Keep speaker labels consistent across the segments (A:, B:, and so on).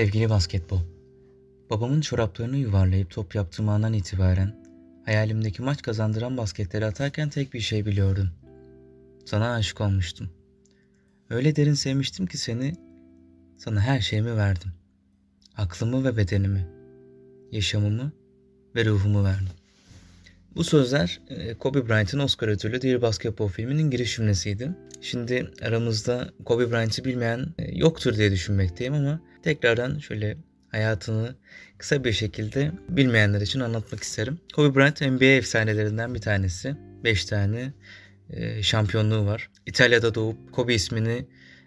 A: Sevgili basketbol. Babamın çoraplarını yuvarlayıp top yaptığım andan itibaren hayalimdeki maç kazandıran basketleri atarken tek bir şey biliyordum. Sana aşık olmuştum. Öyle derin sevmiştim ki seni, sana her şeyimi verdim. Aklımı ve bedenimi, yaşamımı ve ruhumu verdim. Bu sözler e, Kobe Bryant'ın Oscar ödüllü Dear Basketball filminin giriş cümlesiydi. Şimdi aramızda Kobe Bryant'ı bilmeyen e, yoktur diye düşünmekteyim ama tekrardan şöyle hayatını kısa bir şekilde bilmeyenler için anlatmak isterim. Kobe Bryant NBA efsanelerinden bir tanesi. 5 tane e, şampiyonluğu var. İtalya'da doğup Kobe ismini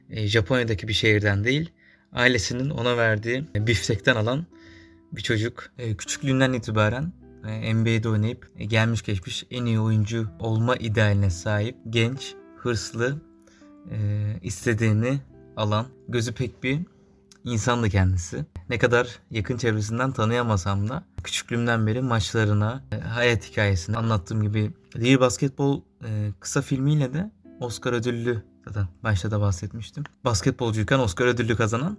A: Japonya'daki bir şehirden değil, ailesinin ona verdiği biftekten alan bir çocuk. Küçüklüğünden itibaren NBA'de oynayıp e, gelmiş geçmiş en iyi oyuncu olma idealine sahip genç, hırslı, e, istediğini alan, gözü pek bir insandı kendisi. Ne kadar yakın çevresinden tanıyamasam da küçüklüğümden beri maçlarına, hayat hikayesini anlattığım gibi Real Basketbol kısa filmiyle de Oscar ödüllü zaten başta da bahsetmiştim. Basketbolcuyken Oscar ödüllü kazanan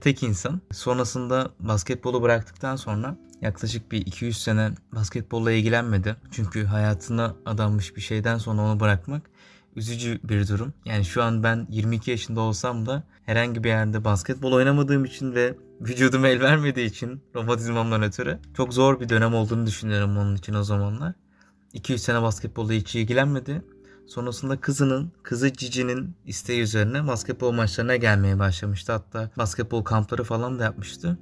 A: tek insan. Sonrasında basketbolu bıraktıktan sonra Yaklaşık bir 200 sene basketbolla ilgilenmedi. Çünkü hayatına adanmış bir şeyden sonra onu bırakmak üzücü bir durum. Yani şu an ben 22 yaşında olsam da herhangi bir yerde basketbol oynamadığım için ve vücudum el vermediği için romatizmamdan ötürü çok zor bir dönem olduğunu düşünüyorum onun için o zamanlar. 200 sene basketbolla hiç ilgilenmedi. Sonrasında kızının, kızı Cici'nin isteği üzerine basketbol maçlarına gelmeye başlamıştı. Hatta basketbol kampları falan da yapmıştı.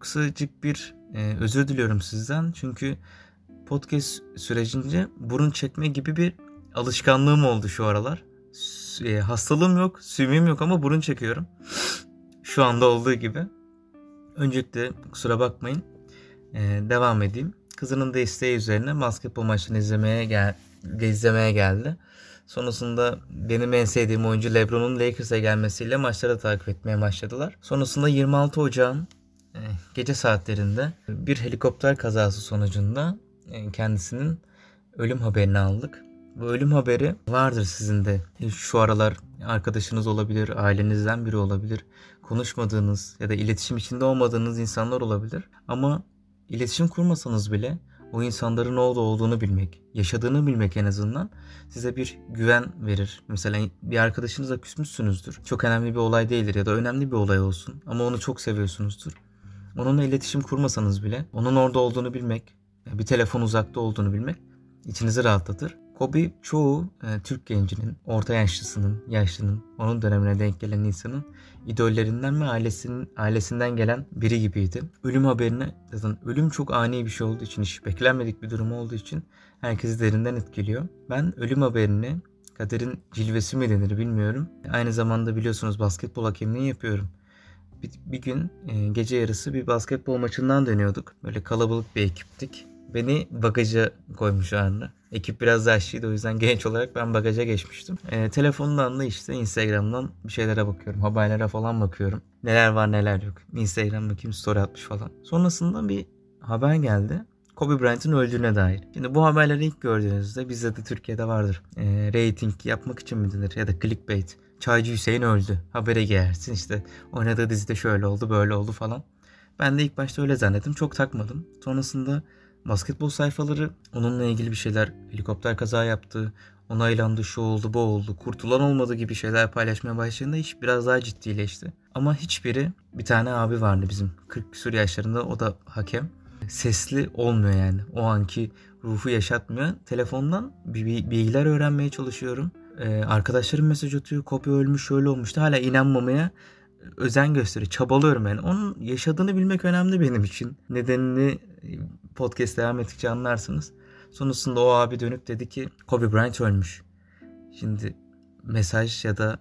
A: Kısacık bir ee, özür diliyorum sizden çünkü podcast sürecince burun çekme gibi bir alışkanlığım oldu şu aralar. E, hastalığım yok, sümüğüm yok ama burun çekiyorum. Şu anda olduğu gibi. Öncelikle kusura bakmayın. E, devam edeyim. Kızının da isteği üzerine basketbol maçını izlemeye gel izlemeye geldi. Sonrasında benim en sevdiğim oyuncu LeBron'un Lakers'a gelmesiyle maçları takip etmeye başladılar. Sonrasında 26 Ocağın e, gece saatlerinde bir helikopter kazası sonucunda e, kendisinin ölüm haberini aldık. Bu ölüm haberi vardır sizin de. E, şu aralar arkadaşınız olabilir, ailenizden biri olabilir. Konuşmadığınız ya da iletişim içinde olmadığınız insanlar olabilir. Ama iletişim kurmasanız bile o insanların ne olduğunu bilmek, yaşadığını bilmek en azından size bir güven verir. Mesela bir arkadaşınızla küsmüşsünüzdür. Çok önemli bir olay değildir ya da önemli bir olay olsun ama onu çok seviyorsunuzdur. Onunla iletişim kurmasanız bile onun orada olduğunu bilmek, bir telefon uzakta olduğunu bilmek içinizi rahatlatır. Kobe çoğu e, Türk gencinin, orta yaşlısının, yaşlının, onun dönemine denk gelen insanın idollerinden ve ailesinin ailesinden gelen biri gibiydi. Ölüm haberini zaten ölüm çok ani bir şey olduğu için, hiç beklenmedik bir durum olduğu için herkesi derinden etkiliyor. Ben ölüm haberini kaderin cilvesi mi denir bilmiyorum. Aynı zamanda biliyorsunuz basketbol hakemliği yapıyorum bir, bir gün e, gece yarısı bir basketbol maçından dönüyorduk. Böyle kalabalık bir ekiptik. Beni bagaja koymuşlardı. Ekip biraz yaşlıydı o yüzden genç olarak ben bagaja geçmiştim. E, telefondan da işte Instagram'dan bir şeylere bakıyorum. Haberlere falan bakıyorum. Neler var neler yok. Instagram bakayım story atmış falan. Sonrasında bir haber geldi. Kobe Bryant'ın öldüğüne dair. Şimdi bu haberleri ilk gördüğünüzde bizde de Türkiye'de vardır. E, rating yapmak için mi denir ya da clickbait. Çaycı Hüseyin öldü. Habere gelsin işte oynadığı dizide şöyle oldu böyle oldu falan. Ben de ilk başta öyle zannettim. Çok takmadım. Sonrasında basketbol sayfaları onunla ilgili bir şeyler helikopter kaza yaptı, onaylandı, şu oldu, bu oldu, kurtulan olmadı gibi şeyler paylaşmaya başladığında iş biraz daha ciddileşti. Ama hiçbiri bir tane abi vardı bizim 40 küsur yaşlarında o da hakem. Sesli olmuyor yani. O anki ruhu yaşatmıyor. Telefondan bilgiler öğrenmeye çalışıyorum. Ee, arkadaşlarım mesaj atıyor. Kopya ölmüş şöyle olmuştu. Hala inanmamaya özen gösteriyor. Çabalıyorum yani. Onun yaşadığını bilmek önemli benim için. Nedenini podcast devam ettikçe anlarsınız. Sonrasında o abi dönüp dedi ki Kobe Bryant ölmüş. Şimdi mesaj ya da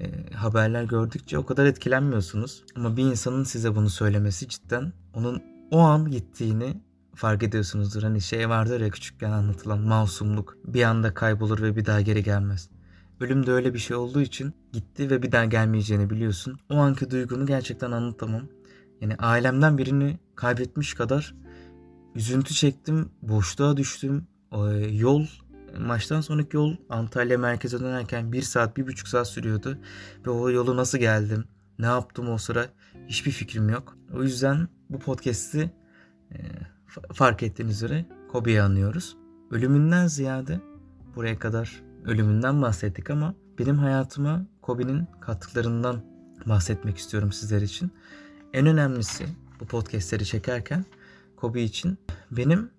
A: e, haberler gördükçe o kadar etkilenmiyorsunuz. Ama bir insanın size bunu söylemesi cidden onun o an gittiğini fark ediyorsunuzdur. Hani şey vardır ya küçükken anlatılan masumluk bir anda kaybolur ve bir daha geri gelmez. Ölüm de öyle bir şey olduğu için gitti ve bir daha gelmeyeceğini biliyorsun. O anki duygunu gerçekten anlatamam. Yani ailemden birini kaybetmiş kadar üzüntü çektim, boşluğa düştüm. Yol, maçtan sonraki yol Antalya merkeze dönerken bir saat, bir buçuk saat sürüyordu. Ve o yolu nasıl geldim? Ne yaptım o sıra hiçbir fikrim yok. O yüzden bu podcast'i e, fark ettiğiniz üzere Kobe'yi anıyoruz. Ölümünden ziyade buraya kadar ölümünden bahsettik ama benim hayatıma Kobe'nin kattıklarından bahsetmek istiyorum sizler için. En önemlisi bu podcastleri çekerken Kobe için benim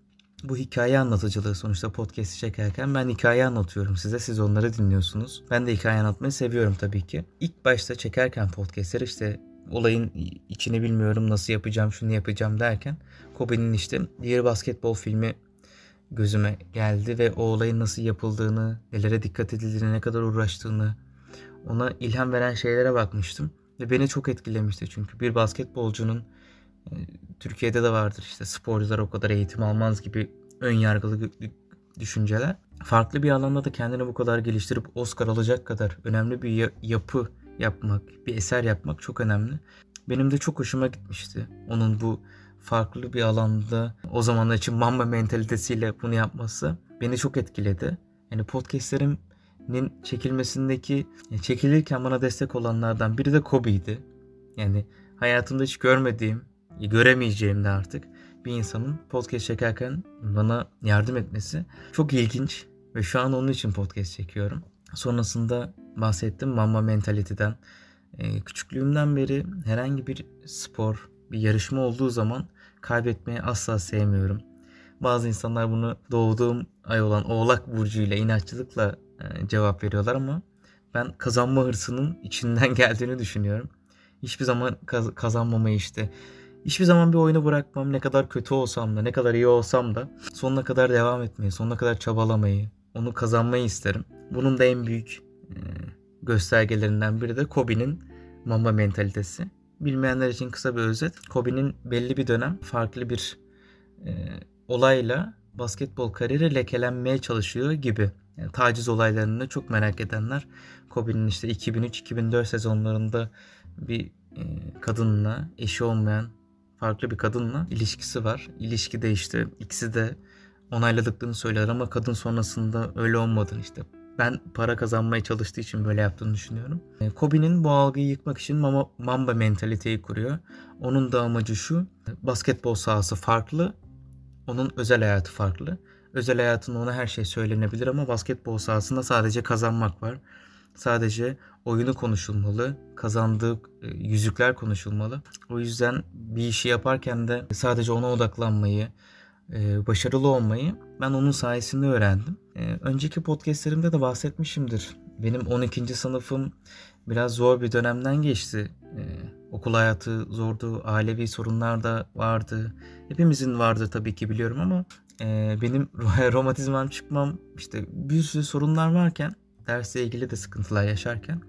A: bu hikaye anlatıcılığı sonuçta podcast'i çekerken ben hikaye anlatıyorum size. Siz onları dinliyorsunuz. Ben de hikaye anlatmayı seviyorum tabii ki. İlk başta çekerken podcast'leri işte olayın içini bilmiyorum nasıl yapacağım şunu yapacağım derken Kobe'nin işte diğer basketbol filmi gözüme geldi ve o olayın nasıl yapıldığını, nelere dikkat edildiğine, ne kadar uğraştığını, ona ilham veren şeylere bakmıştım. Ve beni çok etkilemişti çünkü bir basketbolcunun e, Türkiye'de de vardır işte sporcular o kadar eğitim almaz gibi ön yargılı düşünceler. Farklı bir alanda da kendini bu kadar geliştirip Oscar alacak kadar önemli bir yapı yapmak, bir eser yapmak çok önemli. Benim de çok hoşuma gitmişti. Onun bu farklı bir alanda o zamanlar için mamba mentalitesiyle bunu yapması beni çok etkiledi. Yani podcastlerimin çekilmesindeki çekilirken bana destek olanlardan biri de Kobe'ydi. Yani hayatımda hiç görmediğim, göremeyeceğim de artık bir insanın podcast çekerken bana yardım etmesi çok ilginç ve şu an onun için podcast çekiyorum. Sonrasında bahsettim Mamba mentaliteden. Ee, küçüklüğümden beri herhangi bir spor, bir yarışma olduğu zaman kaybetmeyi asla sevmiyorum. Bazı insanlar bunu doğduğum ay olan Oğlak Burcu ile inatçılıkla e, cevap veriyorlar ama ben kazanma hırsının içinden geldiğini düşünüyorum. Hiçbir zaman kaz- kazanmamayı işte hiçbir zaman bir oyunu bırakmam ne kadar kötü olsam da ne kadar iyi olsam da sonuna kadar devam etmeyi, sonuna kadar çabalamayı, onu kazanmayı isterim. Bunun da en büyük e, göstergelerinden biri de Kobe'nin Mamba mentalitesi. Bilmeyenler için kısa bir özet. Kobe'nin belli bir dönem farklı bir e, olayla basketbol kariyeri lekelenmeye çalışıyor gibi. Yani taciz olaylarını çok merak edenler Kobe'nin işte 2003-2004 sezonlarında bir e, kadınla eşi olmayan farklı bir kadınla ilişkisi var. İlişki de işte ikisi de onayladıklarını söyler ama kadın sonrasında öyle olmadığını işte ben para kazanmaya çalıştığı için böyle yaptığını düşünüyorum. E, Kobe'nin bu algıyı yıkmak için mama, Mamba mentaliteyi kuruyor. Onun da amacı şu. Basketbol sahası farklı. Onun özel hayatı farklı. Özel hayatında ona her şey söylenebilir ama basketbol sahasında sadece kazanmak var. Sadece oyunu konuşulmalı, kazandığı e, yüzükler konuşulmalı. O yüzden bir işi yaparken de sadece ona odaklanmayı, e, başarılı olmayı ben onun sayesinde öğrendim. E, önceki podcastlerimde de bahsetmişimdir. Benim 12. sınıfım biraz zor bir dönemden geçti. E, okul hayatı zordu, ailevi sorunlar da vardı. Hepimizin vardı tabii ki biliyorum ama benim romatizmam çıkmam işte bir sürü sorunlar varken dersle ilgili de sıkıntılar yaşarken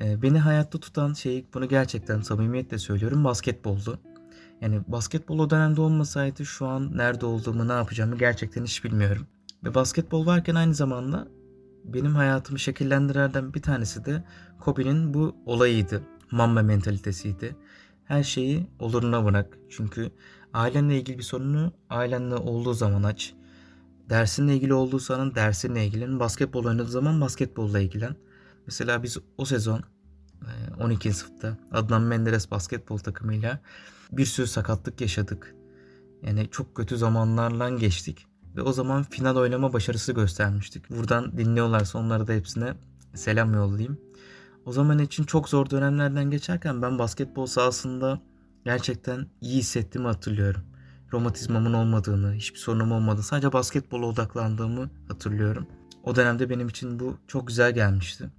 A: beni hayatta tutan şey bunu gerçekten samimiyetle söylüyorum basketboldu. Yani basketbol o dönemde olmasaydı şu an nerede olduğumu ne yapacağımı gerçekten hiç bilmiyorum. Ve basketbol varken aynı zamanda benim hayatımı şekillendirenlerden bir tanesi de Kobe'nin bu olayıydı. Mamba mentalitesiydi. Her şeyi oluruna bırak. Çünkü ailenle ilgili bir sorunu ailenle olduğu zaman aç. Dersinle ilgili olduğu zaman dersinle ilgilen. Basketbol oynadığı zaman basketbolla ilgilen. Mesela biz o sezon 12. sınıfta Adnan Menderes basketbol takımıyla bir sürü sakatlık yaşadık. Yani çok kötü zamanlarla geçtik. Ve o zaman final oynama başarısı göstermiştik. Buradan dinliyorlarsa onlara da hepsine selam yollayayım. O zaman için çok zor dönemlerden geçerken ben basketbol sahasında gerçekten iyi hissettiğimi hatırlıyorum. Romatizmamın olmadığını, hiçbir sorunum olmadığını, sadece basketbola odaklandığımı hatırlıyorum. O dönemde benim için bu çok güzel gelmişti.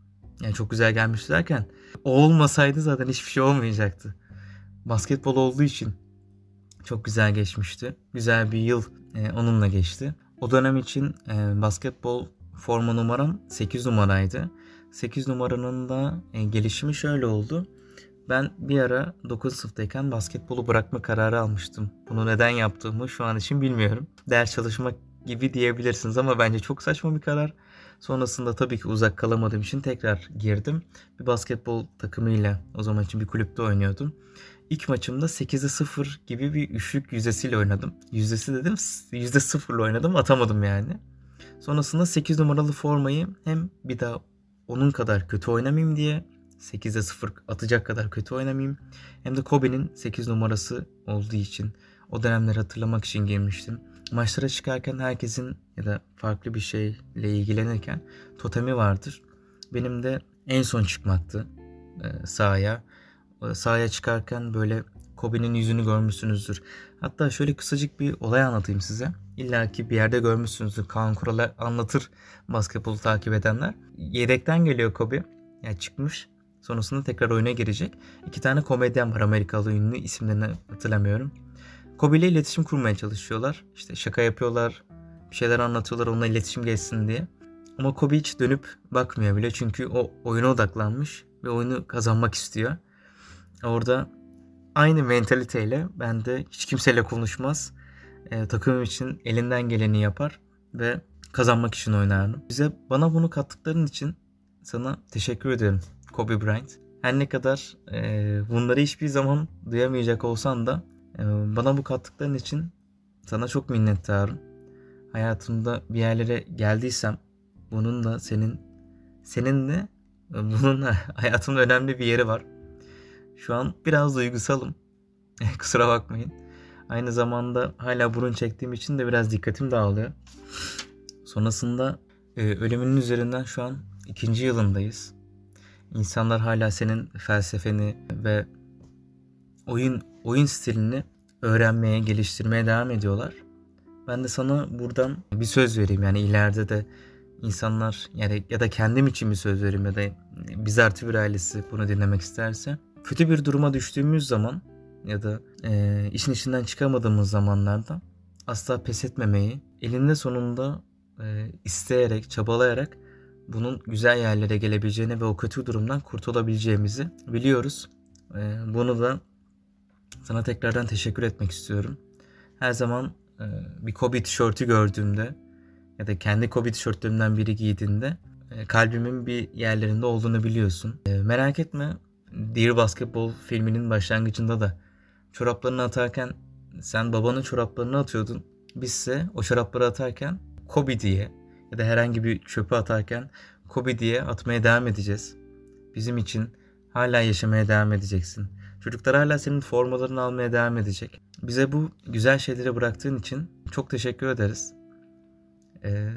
A: Yani çok güzel gelmişti derken o olmasaydı zaten hiçbir şey olmayacaktı. Basketbol olduğu için çok güzel geçmişti. Güzel bir yıl e, onunla geçti. O dönem için e, basketbol forma numaram 8 numaraydı. 8 numaranın da e, gelişimi şöyle oldu. Ben bir ara 9 sınıftayken basketbolu bırakma kararı almıştım. Bunu neden yaptığımı şu an için bilmiyorum. Ders çalışmak gibi diyebilirsiniz ama bence çok saçma bir karar. Sonrasında tabii ki uzak kalamadığım için tekrar girdim. Bir basketbol takımıyla o zaman için bir kulüpte oynuyordum. İlk maçımda 8'e 0 gibi bir üçlük yüzdesiyle oynadım. Yüzdesi dedim yüzde sıfırla oynadım atamadım yani. Sonrasında 8 numaralı formayı hem bir daha onun kadar kötü oynamayayım diye 8'de 0 atacak kadar kötü oynamayayım. Hem de Kobe'nin 8 numarası olduğu için o dönemleri hatırlamak için girmiştim. Maçlara çıkarken herkesin ya da farklı bir şeyle ilgilenirken totemi vardır. Benim de en son çıkmaktı e, sahaya. E, sahaya çıkarken böyle Kobe'nin yüzünü görmüşsünüzdür. Hatta şöyle kısacık bir olay anlatayım size. İlla ki bir yerde görmüşsünüzdür. Kaan Kural'a anlatır basketbolu takip edenler. Yedekten geliyor Kobe. Yani çıkmış. Sonrasında tekrar oyuna girecek. İki tane komedyen var Amerikalı ünlü. isimlerini hatırlamıyorum. Kobe ile iletişim kurmaya çalışıyorlar. İşte şaka yapıyorlar. Bir şeyler anlatıyorlar onunla iletişim geçsin diye. Ama Kobe hiç dönüp bakmıyor bile. Çünkü o oyuna odaklanmış ve oyunu kazanmak istiyor. Orada aynı mentaliteyle ben de hiç kimseyle konuşmaz. E, takımım için elinden geleni yapar ve kazanmak için oynardım. Bize bana bunu kattıkların için sana teşekkür ederim Kobe Bryant. Her ne kadar e, bunları hiçbir zaman duyamayacak olsan da e, bana bu kattıkların için sana çok minnettarım. Hayatımda bir yerlere geldiysem bunun da senin senin de bunun hayatımda önemli bir yeri var. Şu an biraz duygusalım. Kusura bakmayın. Aynı zamanda hala burun çektiğim için de biraz dikkatim dağılıyor. Sonrasında e, ölümünün üzerinden şu an ikinci yılındayız. İnsanlar hala senin felsefeni ve oyun oyun stilini öğrenmeye, geliştirmeye devam ediyorlar. Ben de sana buradan bir söz vereyim. Yani ileride de insanlar yani ya da kendim için bir söz vereyim ya da biz artı bir ailesi bunu dinlemek isterse. Kötü bir duruma düştüğümüz zaman ya da e, işin içinden çıkamadığımız zamanlarda asla pes etmemeyi, elinde sonunda e, isteyerek, çabalayarak bunun güzel yerlere gelebileceğini ve o kötü durumdan kurtulabileceğimizi biliyoruz. E, bunu da sana tekrardan teşekkür etmek istiyorum. Her zaman e, bir Kobe tişörtü gördüğümde ya da kendi Kobe tişörtlerimden biri giydiğinde e, kalbimin bir yerlerinde olduğunu biliyorsun. E, merak etme. Dear Basketball filminin başlangıcında da çoraplarını atarken sen babanın çoraplarını atıyordun. Bizse o çorapları atarken Kobe diye ya da herhangi bir çöpü atarken Kobe diye atmaya devam edeceğiz. Bizim için hala yaşamaya devam edeceksin. Çocuklar hala senin formalarını almaya devam edecek. Bize bu güzel şeyleri bıraktığın için çok teşekkür ederiz. Ee,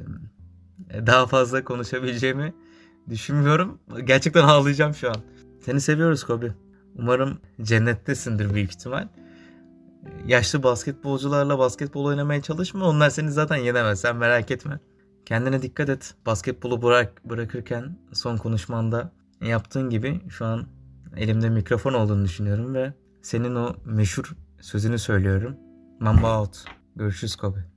A: daha fazla konuşabileceğimi düşünmüyorum. Gerçekten ağlayacağım şu an. Seni seviyoruz Kobe. Umarım cennettesindir büyük ihtimal. Yaşlı basketbolcularla basketbol oynamaya çalışma. Onlar seni zaten yenemez. Sen merak etme. Kendine dikkat et. Basketbolu bırak bırakırken son konuşmanda yaptığın gibi şu an elimde mikrofon olduğunu düşünüyorum ve senin o meşhur sözünü söylüyorum. Mamba out. Görüşürüz Kobe.